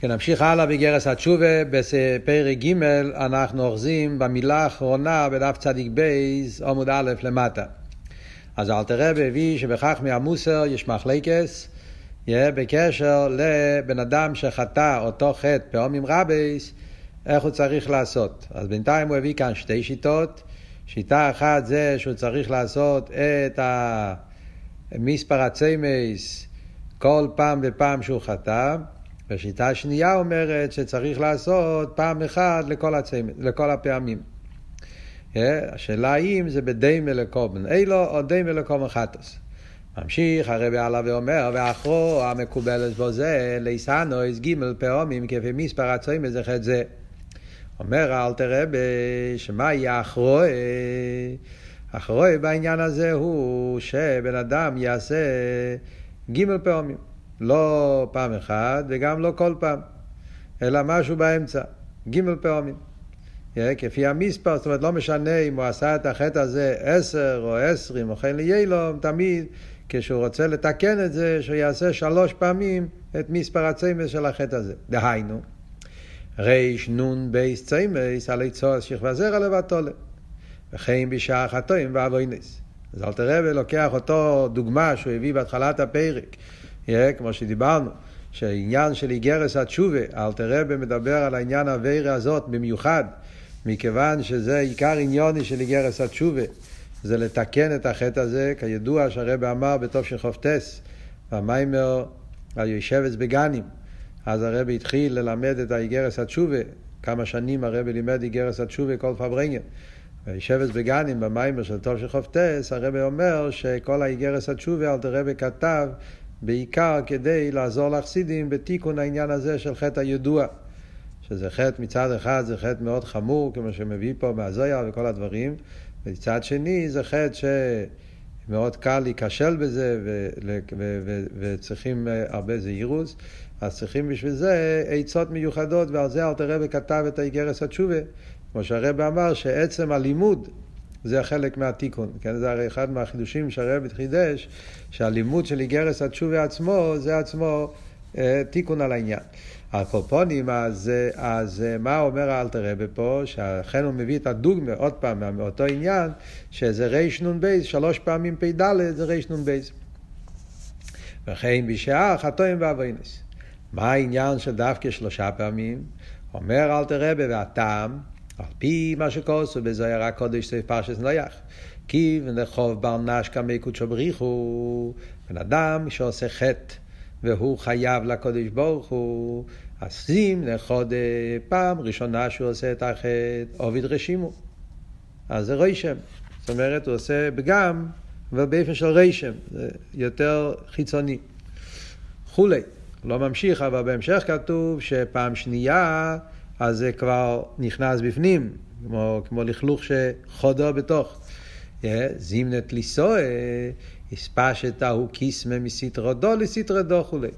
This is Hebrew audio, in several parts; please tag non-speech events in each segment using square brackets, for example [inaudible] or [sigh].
כן, נמשיך הלאה באגרת התשובה, בפרק ג' אנחנו אוחזים במילה האחרונה בדף צדיק בית, עמוד א' למטה. אז אלתר רבי הביא שבחכמי המוסר יש מחלוקת, יהיה בקשר לבן אדם שחטא אותו חטא פעמים רבות, איך הוא צריך לעשות. אז בינתיים הוא הביא כאן שתי שיטות. שיטה אחת זה שהוא צריך לעשות את המספר הצומות כל פעם ופעם שהוא חטא. ושיטה שנייה אומרת שצריך לעשות פעם אחת לכל, הצמד, לכל הפעמים. Yeah, השאלה אם זה בדיימה לקובן אילו או דיימה לקובן חטוס. ממשיך הרבי עלה ואומר, ואחרו המקובלת בו זה, ליסנויס גימל פעמים כפי מספר הצוימס זה חטא זה. אומר אלתר רבי, שמה יהיה אחרוי? אחרוי בעניין הזה הוא שבן אדם יעשה גימל פעמים. לא פעם אחת וגם לא כל פעם, אלא משהו באמצע, גימל פעמים. כפי המספר, זאת אומרת, לא משנה אם הוא עשה את החטא הזה עשר או עשרים או כן לעולם, תמיד כשהוא רוצה לתקן את זה, שהוא יעשה שלוש פעמים את מספר הצומות של החטא הזה. דהיינו, ריש נון בייס צמס עלי צוס שכבה זרע לבטולה. וכן בשעה חטאים ואבוינס. אז אלתר רבי לוקח אותו דוגמה שהוא הביא בהתחלת הפרק. כמו שדיברנו, שהעניין של אגרת התשובה, אלתר רבי מדבר על העניין העבירה הזאת במיוחד, מכיוון שזה עיקר עניינו של אגרת התשובה, זה לתקן את החטא הזה, כידוע שהרבי אמר כ"ט, במאמר על היושבת בגנים, אז הרבי התחיל ללמד את האגרת התשובה, כמה שנים הרבי לימד אגרת התשובה כל פארברענגען. וישבץ בגנים במיימר של טוב של חופטס, הרבי אומר שכל האיגרס התשובה, אלתר רבי כתב בעיקר כדי לעזור לחסידים בתיקון העניין הזה של חטא הידוע. שזה חטא מצד אחד זה חטא מאוד חמור, כמו שמביא פה מהזויה וכל הדברים, ומצד שני זה חטא שמאוד קל להיכשל בזה ו- ו- ו- וצריכים אה, הרבה זהירוס, אז צריכים בשביל זה עצות מיוחדות, ועל זה אלתר רבי כתב את האיגרס התשובה, כמו שהרבי אמר שעצם הלימוד זה חלק מהתיקון, כן? זה הרי אחד מהחידושים שהרבי חידש, שהלימוד של איגרס התשובה עצמו, זה עצמו אה, תיקון על העניין. הקופונים, אז, אז מה אומר האלתר רבי פה? שאכן הוא מביא את הדוגמה, עוד פעם, מאותו עניין, שזה נ"ב, שלוש פעמים פ"ד זה נ"ב. וכן בשעה חטאים ואבוינס. מה העניין של דווקא שלושה פעמים? אומר אלתר רבי, והטעם, על פי מה שכוסו בזוהר הקודש סביב פרשס נויח. כי ונחוב בר נשקא קודשו בריחו, בן אדם שעושה חטא והוא חייב לקודש ברוך הוא, אז שים לחוד פעם ראשונה שהוא עושה את החטא, עוביד רשימו. אז זה רישם. זאת אומרת, הוא עושה פגם, ובאופן של רישם, זה יותר חיצוני. כולי. לא ממשיך, אבל בהמשך כתוב שפעם שנייה אז זה כבר נכנס בפנים, כמו, כמו לכלוך שחודו בתוך. זימנת ליסואה, הספשת ההוא קיסמה מסתרו דו לסתרו דו כולי.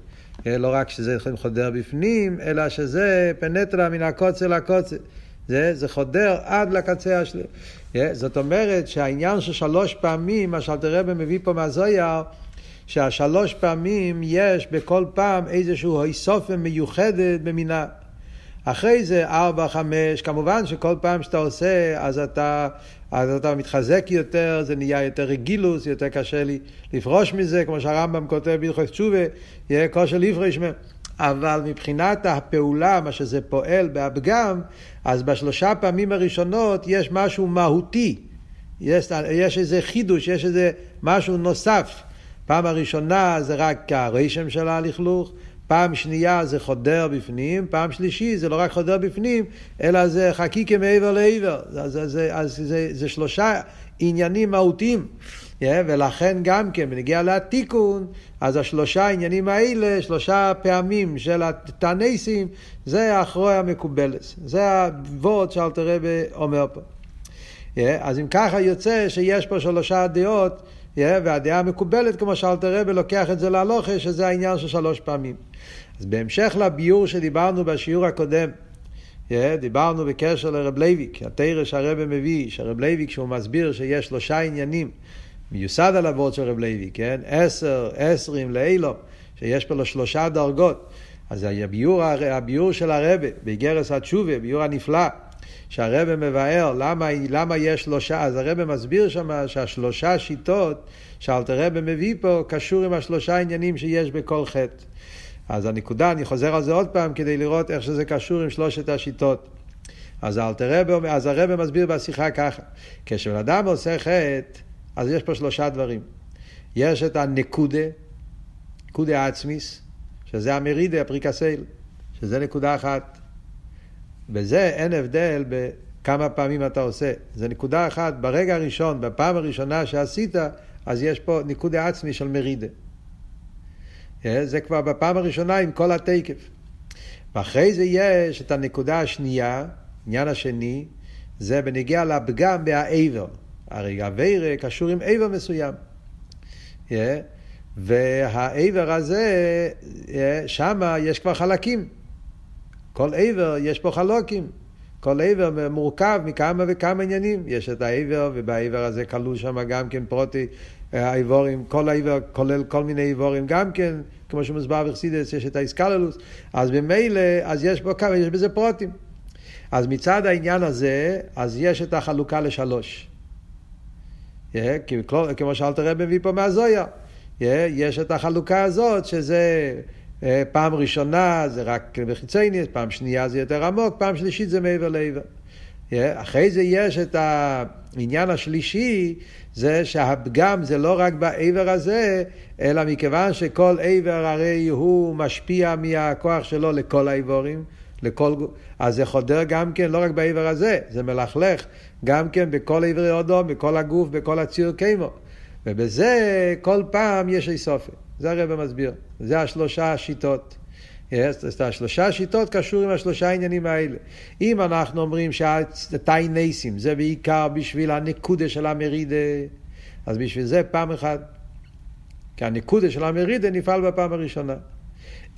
לא רק שזה חודר בפנים, אלא שזה פנטרה מן הקוצר לקוצר. זה, זה חודר עד לקצה השלי. זאת אומרת שהעניין של שלוש פעמים, מה שאלתר רבי מביא פה מהזויר, שהשלוש פעמים יש בכל פעם איזשהו איסופם מיוחדת במינה. אחרי זה ארבע, חמש, כמובן שכל פעם שאתה עושה, אז אתה, אז אתה מתחזק יותר, זה נהיה יותר רגילוס, יותר קשה לי לפרוש מזה, כמו שהרמב"ם כותב בהלכות תשובה, יהיה כושר לפרוש. אבל מבחינת הפעולה, מה שזה פועל בהפגם, אז בשלושה פעמים הראשונות יש משהו מהותי. יש, יש איזה חידוש, יש איזה משהו נוסף. פעם הראשונה זה רק הרשם של הלכלוך, פעם שנייה זה חודר בפנים, פעם שלישי זה לא רק חודר בפנים, אלא זה חקיקה מעבר לעבר. אז, אז, אז, אז זה, זה שלושה עניינים מהותיים. Yeah, ולכן גם כן, בנגיע לתיקון, אז השלושה העניינים האלה, שלושה פעמים של התנסים, זה אחרי המקובלים. זה ה ווארט שאלתר רבי אומר פה. Yeah, אז אם ככה יוצא שיש פה שלושה דעות, yeah, והדעה המקובלת, כמו שאלתר רבי לוקח את זה להלכה, שזה העניין של שלוש פעמים. אז בהמשך לביאור שדיברנו בשיעור הקודם, yeah, דיברנו בקשר לרב לוי'ק, התורה שהרבי מביא, שהרב לוי'ק שהוא מסביר שיש שלושה עניינים, מיוסד על עבודות של רב לוי'ק, כן? עשר, עשרים לעולם, שיש פה לו שלושה דרגות. אז הביור, הביור של הרבה, באיגרס התשובה, ביור הנפלא, שהרבה מבאר למה, למה יש שלושה, אז הרבה מסביר שם שהשלושה שיטות שאלתר רבה מביא פה קשור עם השלושה עניינים שיש בכל חטא. אז הנקודה, אני חוזר על זה עוד פעם כדי לראות איך שזה קשור עם שלושת השיטות. אז אלתר רבה, אז הרבה מסביר בשיחה ככה, כשבן אדם עושה חטא, אז יש פה שלושה דברים. יש את הנקודה, נקודה עצמיס, שזה המרידה, הפריקסייל, שזה נקודה אחת. בזה אין הבדל בכמה פעמים אתה עושה. זה נקודה אחת, ברגע הראשון, בפעם הראשונה שעשית, אז יש פה ניקודה עצמי של מרידה. אה, זה כבר בפעם הראשונה עם כל התקף. ואחרי זה יש את הנקודה השנייה, עניין השני, זה בנגיע לפגם בהעבר. הרי העבר קשור עם עבר מסוים. Yeah. אה, והעבר הזה, אה, שם יש כבר חלקים. כל עבר יש פה חלוקים. כל עבר מורכב מכמה וכמה עניינים. יש את העבר, ובעבר הזה כלול שם גם כן פרוטי האיבורים, כל העבר כולל כל מיני איבורים גם כן, כמו שמוסבר בחסידס, יש את האיסקללוס. אז ממילא, אז יש פה כמה, יש בזה פרוטים. אז מצד העניין הזה, אז יש את החלוקה לשלוש. כמו שאלת הרב מביא פה מהזויה. יש את החלוקה הזאת, שזה אה, פעם ראשונה זה רק בחיצייניס, פעם שנייה זה יותר עמוק, פעם שלישית זה מעבר לעבר. אחרי זה יש את העניין השלישי, זה שהפגם זה לא רק בעבר הזה, אלא מכיוון שכל עבר הרי הוא משפיע מהכוח שלו לכל האיבורים, לכל... אז זה חודר גם כן, לא רק בעבר הזה, זה מלכלך גם כן בכל עברי אדום, בכל הגוף, בכל הציר קיימו. ובזה כל פעם יש איסופי. זה הרב מסביר. זה השלושה השיטות. אז השלושה השיטות קשור עם השלושה העניינים האלה. אם אנחנו אומרים שהתאי נסים זה בעיקר בשביל הנקודה של המרידה, אז בשביל זה פעם אחת. כי הנקודה של המרידה נפעל בפעם הראשונה.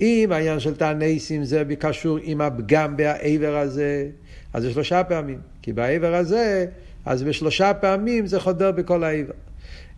אם העניין של תא נסים זה קשור עם הפגם בעבר הזה, אז זה שלושה פעמים. כי בעבר הזה, אז בשלושה פעמים זה חודר בכל העבר.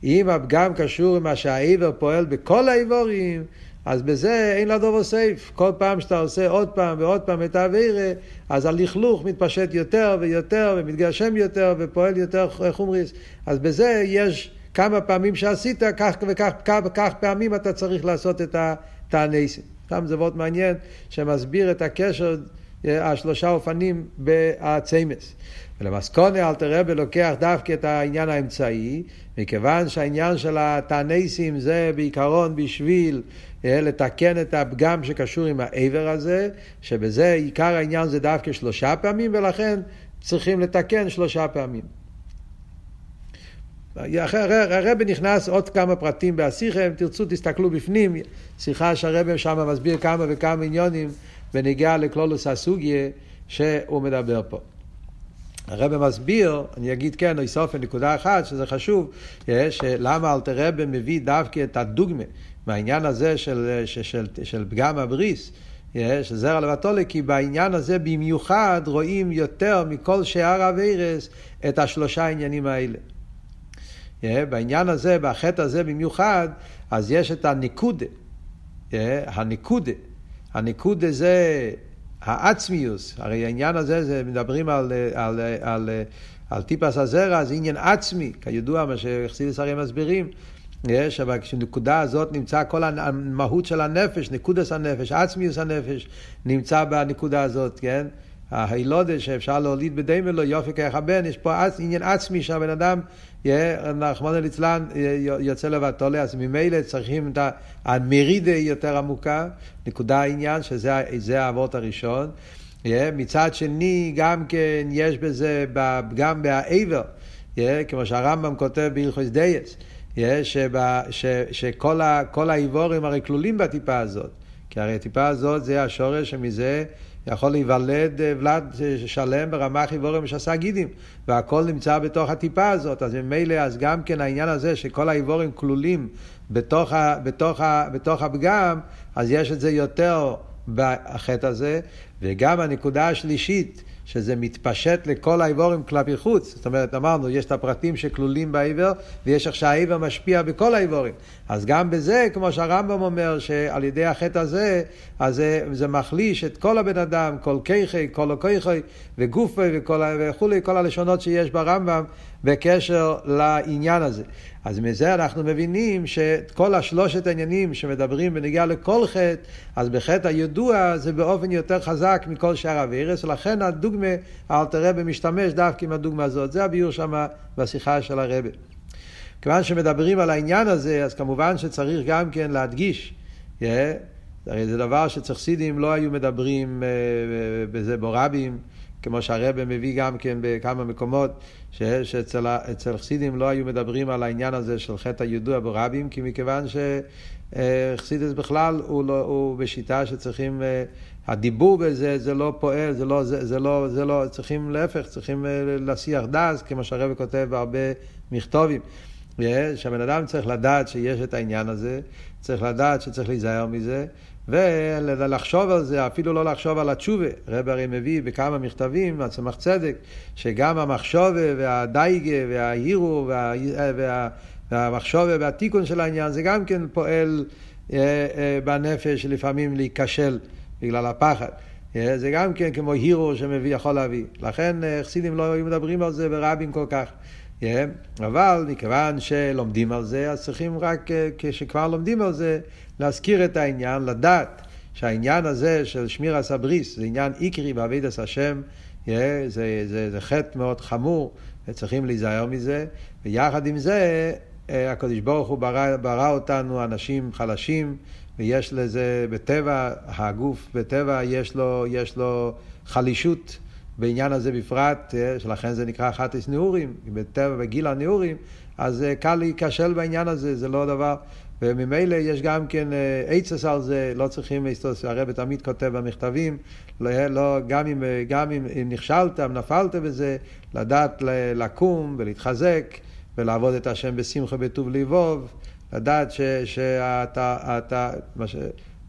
אם הפגם קשור עם מה שהעבר פועל בכל האיבורים, אז בזה אין לה דובר סייף. כל פעם שאתה עושה עוד פעם ועוד פעם את האווירה, אז הלכלוך מתפשט יותר ויותר ומתגשם יותר ופועל יותר חומריס. אז בזה יש כמה פעמים שעשית, כך וכך כך, כך פעמים אתה צריך לעשות את הטעניסים. שם זה מאוד מעניין שמסביר את הקשר, השלושה אופנים בהצמס. ולמסקונה אלתר רבי לוקח דווקא את העניין האמצעי, מכיוון שהעניין של התענסים זה בעיקרון בשביל אה, לתקן את הפגם שקשור עם העבר הזה, שבזה עיקר העניין זה דווקא שלושה פעמים, ולכן צריכים לתקן שלושה פעמים. הרבי נכנס עוד כמה פרטים בהשיחה, אם תרצו תסתכלו בפנים, שיחה שהרבי שם מסביר כמה וכמה עניונים בנגיעה לקלולוס הסוגיה שהוא מדבר פה. הרב מסביר, אני אגיד כן, איסוף נקודה אחת, שזה חשוב, למה אלתר רב מביא דווקא את הדוגמה מהעניין הזה של, של, של, של פגם הבריס, של זרע לבטולה, כי בעניין הזה במיוחד רואים יותר מכל שאר הווירס את השלושה העניינים האלה. בעניין הזה, בחטא הזה במיוחד, אז יש את הניקודה. הניקודה. הניקודה זה העצמיוס, הרי העניין הזה, זה מדברים על, על, על, על, על טיפס הזרע, זה עניין עצמי, כידוע מה שחסידס הרי מסבירים, יש, אבל כשנקודה הזאת נמצא כל המהות של הנפש, נקודס הנפש, עצמיוס הנפש, נמצא בנקודה הזאת, כן? ההילודה שאפשר להוליד בדיימלו, יופי כאיך הבן, יש פה עניין עצמי שהבן אדם, נחמון ליצלן, יוצא לבטולה, אז ממילא צריכים את המרידה יותר עמוקה, נקודה העניין, שזה האבות הראשון. מצד שני, גם כן יש בזה, גם בעבר, כמו שהרמב"ם כותב בהלכוס דייס, שכל האיבורים הרי כלולים בטיפה הזאת. כי הרי הטיפה הזאת זה השורש שמזה יכול להיוולד אה, ולד אה, שלם ברמה חיבורים שעשה גידים, והכל נמצא בתוך הטיפה הזאת, אז ממילא, אז גם כן העניין הזה שכל האיבורים כלולים בתוך, ה, בתוך, ה, בתוך הפגם, אז יש את זה יותר בחטא הזה, וגם הנקודה השלישית, שזה מתפשט לכל האיבורים כלפי חוץ. זאת אומרת, אמרנו, יש את הפרטים שכלולים באיבר, ויש איך שהאיבר משפיע בכל האיבורים. אז גם בזה, כמו שהרמב"ם אומר, שעל ידי החטא הזה, אז זה, זה מחליש את כל הבן אדם, כל כיחי, כל הכיחי, וגופי וכולי, כל הלשונות שיש ברמב"ם בקשר לעניין הזה. אז מזה אנחנו מבינים שכל השלושת העניינים שמדברים בנגיעה לכל חטא, אז בחטא הידוע זה באופן יותר חזק מכל שאר הווירס, ולכן הדוגמה, האלתר רבי משתמש דווקא עם הדוגמה הזאת. זה הביור שם בשיחה של הרבי. כיוון שמדברים על העניין הזה, אז כמובן שצריך גם כן להדגיש, yeah, הרי זה דבר שצריך לא היו מדברים uh, בזה ברבים. כמו שהרבא מביא גם כן בכמה מקומות, שאצל חסידים לא היו מדברים על העניין הזה של חטא הידוע ברבים, כי מכיוון שחסידס בכלל הוא, לא, הוא בשיטה שצריכים, אה, הדיבור בזה זה לא פועל, זה לא, זה, זה לא, זה לא, צריכים להפך, צריכים אה, להסיח דאז, כמו שהרבא כותב בהרבה מכתובים. שהבן אדם צריך לדעת שיש את העניין הזה, צריך לדעת שצריך להיזהר מזה, ולחשוב על זה, אפילו לא לחשוב על התשובה. רב הרי מביא בכמה מכתבים, הצמח צדק, שגם המחשובה והדייגה וההירו וה, וה, והמחשובה והתיקון של העניין, זה גם כן פועל אה, אה, בנפש לפעמים להיכשל בגלל הפחד. אה, זה גם כן כמו הירו שמביא, יכול להביא. לכן חסידים לא היו מדברים על זה ברבים כל כך. אבל מכיוון שלומדים על זה, אז צריכים רק כשכבר לומדים על זה, להזכיר את העניין, לדעת שהעניין הזה של שמיר הסבריס זה עניין איקרי בעבידת השם, זה, זה, זה, זה חטא מאוד חמור, וצריכים להיזהר מזה, ויחד עם זה אה, הקדוש ברוך הוא ברא, ברא אותנו אנשים חלשים, ויש לזה בטבע, הגוף בטבע יש לו, יש לו חלישות בעניין הזה בפרט, אה, שלכן זה נקרא חטיס נעורים, בטבע, בגיל הנעורים, אז אה, קל להיכשל בעניין הזה, זה לא דבר... וממילא יש גם כן עצס על זה, לא צריכים, הרב תמיד כותב במכתבים, לא, לא, גם, אם, גם אם, אם נכשלת, אם נפלת בזה, לדעת לקום ולהתחזק ולעבוד את השם בשמחה בטוב לבוב, לדעת ש, שאתה, אתה, ש,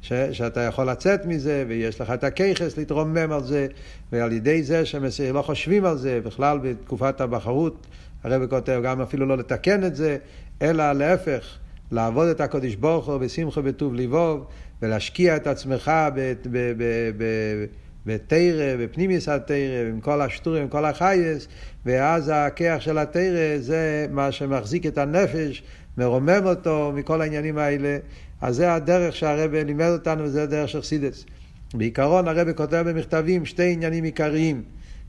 ש, שאתה יכול לצאת מזה ויש לך את הכיכס להתרומם על זה ועל ידי זה שלא חושבים על זה בכלל בתקופת הבחרות הרב כותב גם אפילו לא לתקן את זה אלא להפך לעבוד את הקודש ברוך הוא בשמחה בטוב לבוב, ולהשקיע את עצמך בתרא, בפנימיס התרא, עם כל השטורים, עם כל החייס, ואז הכיח של התרא זה מה שמחזיק את הנפש, מרומם אותו מכל העניינים האלה. אז זה הדרך שהרבא לימד אותנו, וזה הדרך של חסידס. בעיקרון הרבא כותב במכתבים שתי עניינים עיקריים.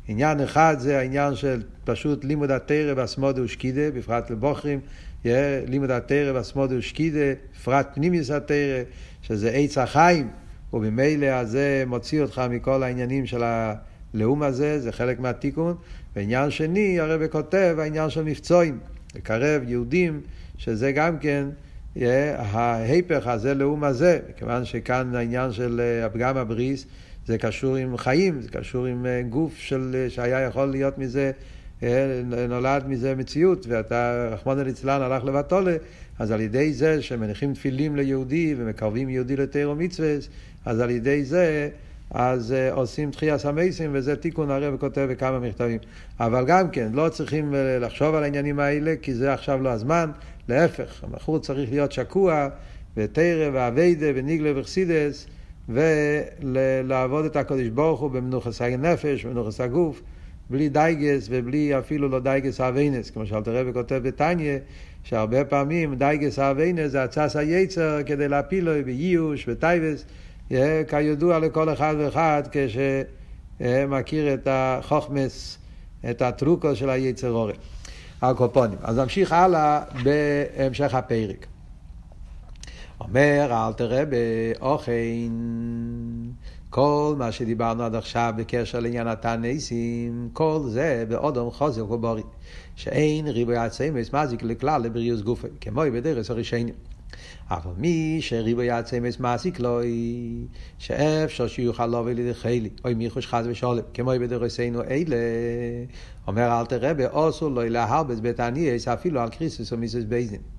עניין אחד זה העניין של פשוט לימוד התרא והסמודה ושקידה, בפרט לבוחרים, לימוד התרא והסמודה ושקידה, בפרט פנימיוס התרא, שזה עץ החיים, ובמילא הזה מוציא אותך מכל העניינים של הלאום הזה, זה חלק מהתיקון. ועניין שני, הרב כותב, העניין של מבצועים, לקרב יהודים, שזה גם כן ההיפך הזה לאום הזה, מכיוון שכאן העניין של הפגם הבריס זה קשור עם חיים, זה קשור עם אה, גוף של, שהיה יכול להיות מזה, אה, נולד מזה מציאות, ואתה, רחמנא ליצלן, הלך לבטולה, אז על ידי זה שמניחים תפילים ליהודי ומקרבים יהודי לתירו מצווה, אז על ידי זה אז עושים תחייה סמייסים, וזה תיקון הרב וכותב בכמה מכתבים. אבל גם כן, לא צריכים לחשוב על העניינים האלה, כי זה עכשיו לא הזמן. להפך, המחור צריך להיות שקוע, ותרא ואביידה וניגלה וחסידס, ולעבוד את הקדוש ברוך הוא במנוחס הנפש, במנוחס הגוף, בלי דאגות ובלי אפילו לא דאגות עוונות, כמו שאלתר רבי כותב בתניא, שהרבה פעמים דאגות עוונות זה עצת היצר כדי להפילו בייאוש, בעצבות, כידוע לכל אחד ואחד כשמכיר את החוכמות, את הטריקים של היצר הרע. הקופונים. אז נמשיך הלאה בהמשך הפרק. אומר אלתר רבי, אכן, כל מה שדיברנו עד עכשיו בקשר לעניין התעניות, כל זה באדם חזק ובריא, שאין ריבוי הצומות מזיק לו כלל לבריאות גופו, כמו בדורות הראשונים. אבל מי שריבוי הצומות מזיק לו, שאפשר שיוכל לבוא לידי חולי, או מיחוש חס ושלום, כמו בדורותינו אלה, אומר אלתר רבי, אוסו לא להרבס בית ענייס אפילו על קריסוס או מיסוס בייזין.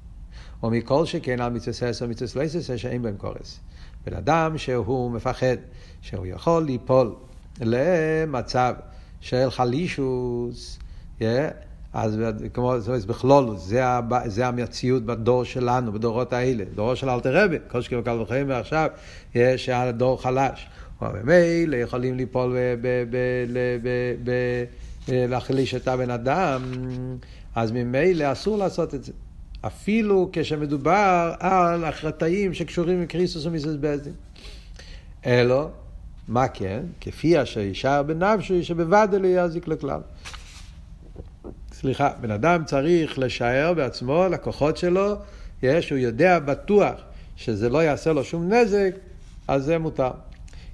או מכל שכן על מצווה ססר, מצווה לא ססר שאין בהם קורס. בן אדם שהוא מפחד, שהוא יכול ליפול למצב של חלישוס, yeah, אז כמו זאת אומרת, בכלול, זה, זה המציאות בדור שלנו, בדורות האלה, דורו של אלתר רבי, כל שכם וקל וחיים ועכשיו, יש הדור חלש. ממילא יכולים ליפול להחליש את הבן אדם, אז ממילא אסור לעשות את זה. אפילו כשמדובר על החטאים שקשורים עם קריסוס ומיסוס בזדין. אלו, מה כן? כפי אשר ישר בנפשו, שבוודא לא יזיק לכלל. סליחה, בן אדם צריך לשער בעצמו, לקוחות שלו, יש, הוא יודע בטוח שזה לא יעשה לו שום נזק, אז זה מותר.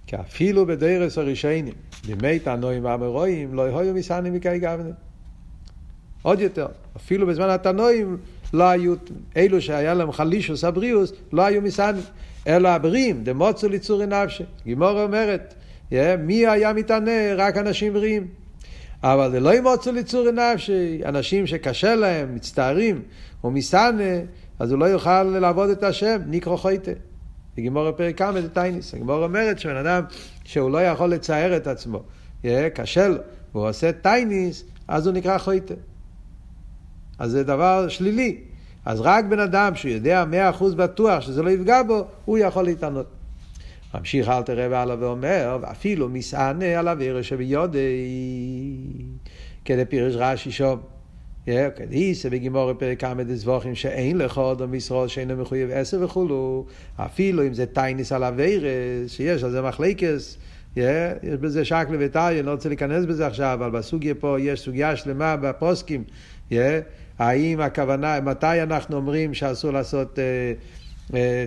כי אפילו בדרס הרישיינים, בימי תנועים והמרואים, לא היו מסענים מקי גבנה. עוד יותר, אפילו בזמן התנועים לא היו, אלו שהיה להם חלישוס הבריאוס, לא היו מסענים. אלא הבריאים, דמוצו ליצורי נפשי. גימור אומרת, מי היה מתענה? רק אנשים בריאים. אבל זה לא ימוצו ליצורי נפשי, אנשים שקשה להם, מצטערים, או מסענה, אז הוא לא יוכל לעבוד את השם, נקרא חויטה. בגימור הפרק כמה זה טייניס. הגימור אומרת שבן אדם שהוא לא יכול לצייר את עצמו, יהיה קשה לו, והוא עושה טייניס, אז הוא נקרא חויטה. אז זה דבר שלילי. אז רק בן אדם שהוא יודע מאה אחוז בטוח שזה לא יפגע בו, הוא יכול להתענות. ממשיך אל תראה והלאה ואומר, ואפילו מסענה על אוויר שביודי, כדי פירש רש"י שום. כדיסא בגימור פרק כמה דזבוכים שאין לך עוד משרות שאינו מחויב עשר וכולו, אפילו אם זה טייניס על אוויר, שיש על זה מחלקס, יש בזה שקלה וטריה, אני לא רוצה להיכנס בזה עכשיו, אבל בסוגיה פה יש סוגיה שלמה בפוסקים, האם הכוונה, מתי אנחנו אומרים שאסור לעשות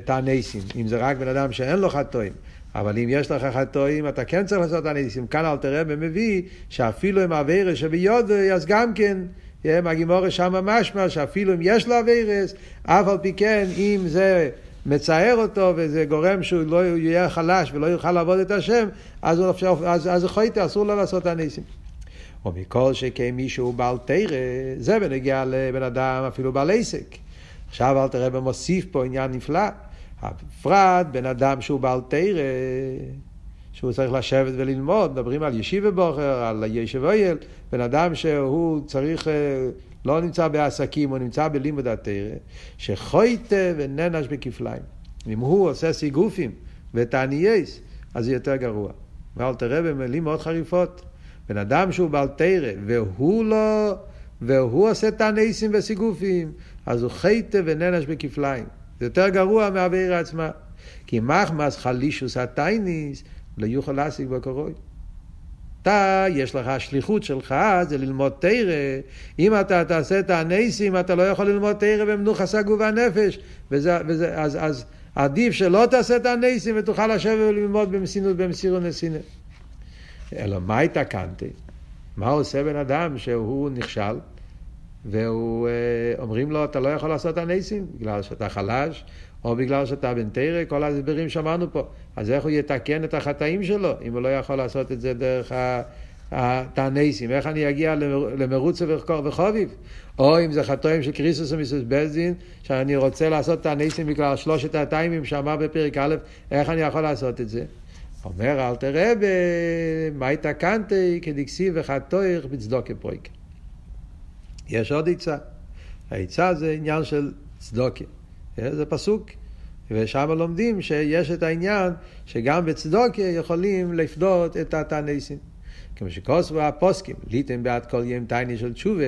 תענסים, אם זה רק בן אדם שאין לו חטואים. אבל אם יש לך חטואים, אתה כן צריך לעשות תענסים. כאן אל תראה במביא, שאפילו עם אבירס שביודו, אז גם כן, מהגימורה שם משמע, שאפילו אם יש לו אבירס, אף על פי כן, אם זה מצער אותו וזה גורם שהוא לא יהיה חלש ולא יוכל לעבוד את השם, אז, הוא, אז, אז חויטה, אסור לו לעשות תענסים. או מכל שכן מישהו בעל תרא, זה בנגיע לבן אדם אפילו בעל עסק. עכשיו אל תראה במוסיף פה עניין נפלא. בפרט בן אדם שהוא בעל תרא, שהוא צריך לשבת וללמוד, מדברים על ישיבה בוחר, על ישב אויל, בן אדם שהוא צריך, אה, לא נמצא בעסקים, הוא נמצא בלימוד התרא, שחויטה וננש בכפליים. אם הוא עושה סיגופים ותענייס, אז זה יותר גרוע. ואל תראה במילים מאוד חריפות. בן אדם שהוא בעל תרא, והוא לא, והוא עושה תענייסים וסיגופים, אז הוא חייטה וננש בכפליים. זה יותר גרוע מהעבירה עצמה. כי מחמס חלישוס הטייניס לא יוכל להשיג בקורוי. אתה, יש לך, השליחות שלך זה ללמוד תרא. אם אתה תעשה את הניסים, אתה לא יכול ללמוד תרא במנוחה סגו והנפש. וזה, וזה, אז, אז עדיף שלא תעשה את הניסים ותוכל לשבת וללמוד במסינות, במסירות נסינה. אלא מה התקנתי? מה עושה בן אדם שהוא נכשל? ואומרים לו, אתה לא יכול לעשות הניסים, בגלל שאתה חלש, או בגלל שאתה בן תרא, כל ההסברים שאמרנו פה. אז איך הוא יתקן את החטאים שלו, אם הוא לא יכול לעשות את זה דרך הניסים? איך אני אגיע למרוץ וחוביב? או אם זה חטאים של קריסוס ומיסוס בזדין, שאני רוצה לעשות את הניסים בגלל שלושת הטיימים שאמר בפרק א', איך אני יכול לעשות את זה? אומר אל תראה מה התקנתי כדקסי וחטאיך בצדוקי פרויקט. יש עוד עצה. העצה זה עניין של צדוקה. זה פסוק. ושם לומדים שיש את העניין שגם בצדוקה יכולים לפדות את התעניסים. כמו שכוסבו הפוסקים, ליטם בעד כל ים תייני של תשובה,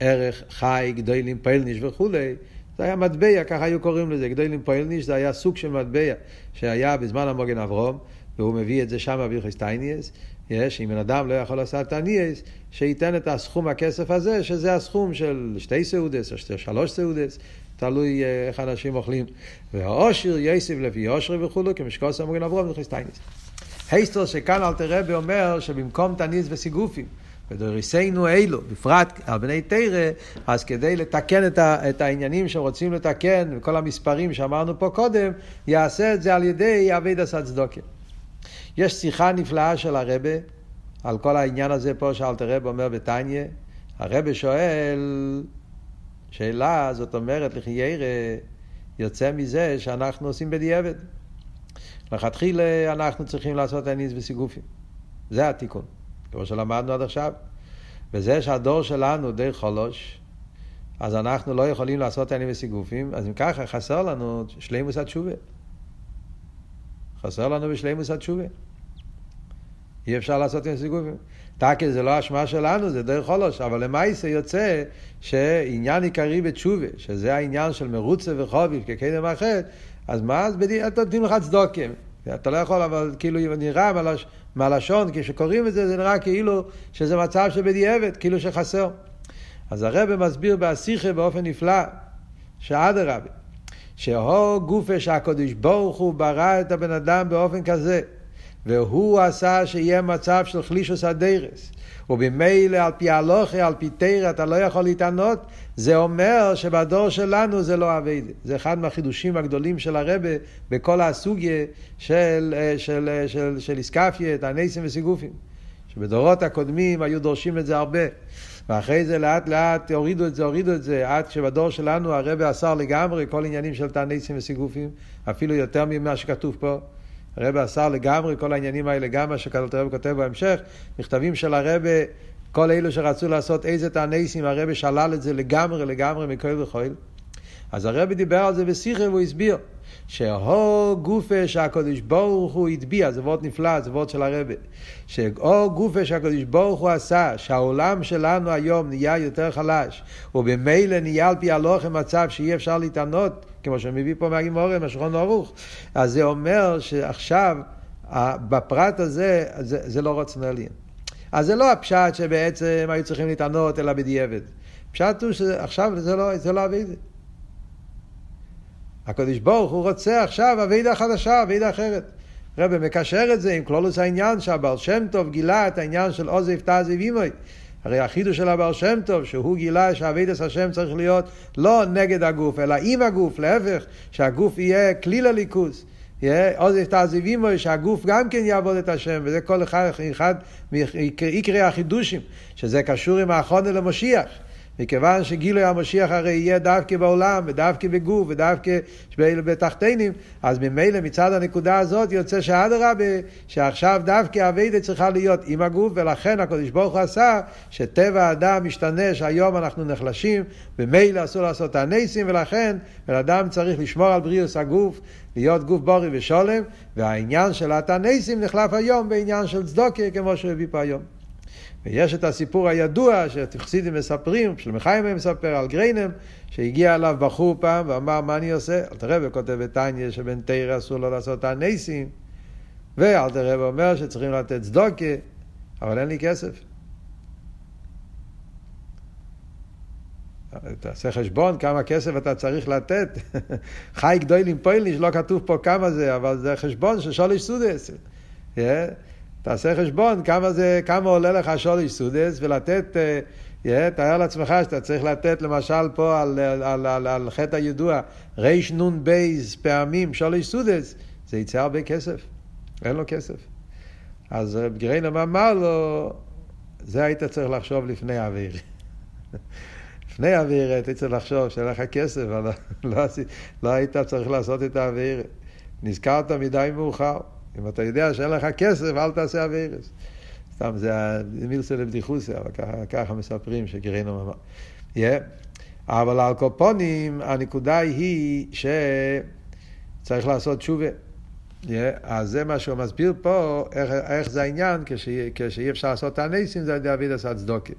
ערך חי, גדולים פלניש וכולי. זה היה מטבע, ככה היו קוראים לזה. גדולים פלניש זה היה סוג של מטבע שהיה בזמן המוגן אברום, והוא מביא את זה שם בבירכס טייניאס, יש, אם בן אדם לא יכול לעשות תניאס, שייתן את הסכום הכסף הזה, שזה הסכום של שתי סעודס או שתי, שלוש סעודס, תלוי אה, איך אנשים אוכלים. והעושר יסב לפי עושר וכולו, כמשקוס אמורים אברום וחסטיינס. הייסטר שכאן אל תראה ואומר שבמקום תניס וסיגופים, ודוריסנו אלו, בפרט על בני תרא, אז כדי לתקן את, ה, את העניינים שרוצים לתקן, וכל המספרים שאמרנו פה קודם, יעשה את זה על ידי אבי דסת צדוקה. יש שיחה נפלאה של הרבה על כל העניין הזה פה שאלתר רב אומר בתניא. הרבה שואל שאלה, זאת אומרת, לכי ירא, יוצא מזה שאנחנו עושים בדיעבד. לכתחילה אנחנו צריכים לעשות הניס וסיגופים. זה התיקון, כמו שלמדנו עד עכשיו. וזה שהדור שלנו די חולוש, אז אנחנו לא יכולים לעשות הניס וסיגופים, אז אם ככה חסר לנו שלימוס התשובה. חסר לנו בשלימוס התשובה. אי אפשר לעשות עם סיגופים. טקי זה לא אשמה שלנו, זה דרך חולוש, אבל למעשה יוצא שעניין עיקרי בתשובה, שזה העניין של מרוצה וחוביב כקדם אחר, אז מה, אז בדיוק נותנים לך צדוקים. אתה לא יכול, אבל כאילו נראה מהלש, מהלשון, כשקוראים את זה, זה נראה כאילו שזה מצב שבדיעבד, כאילו שחסר. אז הרב מסביר בהשיחה באופן נפלא, שאדרבה, שהו גופה שהקדוש ברוך הוא ברא את הבן אדם באופן כזה. והוא עשה שיהיה מצב של חלישוס הדרס. ובמילא על פי הלוכה, על פי תרא, אתה לא יכול להתענות, זה אומר שבדור שלנו זה לא אביידה. זה אחד מהחידושים הגדולים של הרבה בכל הסוגיה של, של, של, של, של איסקפיה, הנסים וסיגופים. שבדורות הקודמים היו דורשים את זה הרבה. ואחרי זה לאט לאט הורידו את זה, הורידו את זה, עד שבדור שלנו הרבה אסר לגמרי כל עניינים של תעניסים וסיגופים, אפילו יותר ממה שכתוב פה. הרבה אסר לגמרי כל העניינים האלה, גם מה שהרבה כותב בהמשך, מכתבים של הרבה, כל אלו שרצו לעשות איזה תעניסים, הרבה שלל את זה לגמרי, לגמרי מכל וכל. אז הרבה דיבר על זה בשיחה והוא הסביר. שהו גופה שהקדוש ברוך הוא הטביע, זה וורט נפלא, זה וורט של הרבה, שהו גופה שהקדוש ברוך הוא עשה, שהעולם שלנו היום נהיה יותר חלש, ובמילא נהיה על פי הלוחם מצב שאי אפשר להתענות, כמו שמביא פה מהגימורה, מהשולחן ערוך, אז זה אומר שעכשיו, בפרט הזה, זה, זה לא רציונלי. אז זה לא הפשט שבעצם היו צריכים להתענות, אלא בדיעבד. פשט הוא שעכשיו זה לא, זה לא אבידה. הקדוש ברוך הוא רוצה עכשיו אבידה חדשה, אבידה אחרת. רבי מקשר את זה עם כלולוס העניין שהבעל שם טוב גילה את העניין של עוזב תעזב אימוי. הרי החידוש של הבעל שם טוב, שהוא גילה שאבידס השם צריך להיות לא נגד הגוף, אלא עם הגוף, להפך, שהגוף יהיה כלי לליכוז. עוזב תעזב אימוי, שהגוף גם כן יעבוד את השם, וזה כל אחד, אחד מעיקרי החידושים, שזה קשור עם האחרונה למשיח. מכיוון שגילוי המשיח הרי יהיה דווקא בעולם, ודווקא בגוף, ודווקא בתחתינים, אז ממילא מצד הנקודה הזאת יוצא שאדרבה, שעכשיו דווקא אביידה צריכה להיות עם הגוף, ולכן הקדוש ברוך הוא עשה שטבע האדם משתנה, שהיום אנחנו נחלשים, ממילא אסור לעשות את הניסים, ולכן בן אדם צריך לשמור על בריאוס הגוף, להיות גוף בורי ושולם, והעניין של התנסים נחלף היום בעניין של צדוקה, כמו שהוא הביא פה היום. ויש את הסיפור הידוע שחסידים מספרים, שלמחיימה מספר על גריינם, שהגיע אליו בחור פעם ואמר מה אני עושה? אלתר רבי כותב בתניא שבן תרא אסור לו לעשות הניסים, ואלתר רבי אומר שצריכים לתת צדוקה, אבל אין לי כסף. תעשה חשבון כמה כסף אתה צריך לתת. [laughs] חי גדולים פוילניש, לא כתוב פה כמה זה, אבל זה חשבון של שוליש סודס. Yeah. תעשה חשבון כמה, זה, כמה עולה לך שוליש סודס, ולתת, yeah, תאר לעצמך שאתה צריך לתת למשל פה על, על, על, על, על חטא הידוע, נ"ב פעמים שלוש סעודות, זה יצא הרבה כסף, אין לו כסף. אז רב גרונם אמר לו, זה היית צריך לחשוב לפני העבירה. [laughs] לפני העבירה היית צריך לחשוב שאין לך כסף, אבל [laughs] לא, לא, לא היית צריך לעשות את העבירה. נזכרת מדי מאוחר. אם אתה יודע שאין לך כסף, אל תעשה עבירות. סתם, זה מילתא דבדיחותא, אבל ככה, ככה מספרים שגירינו אמר. Yeah. אבל על קופונים, הנקודה היא שצריך לעשות תשובה. Yeah. אז זה מה שהוא מסביר פה, איך, איך זה העניין, כשאי אפשר לעשות את הניסים, זה על ידי אבידס הצדוקי.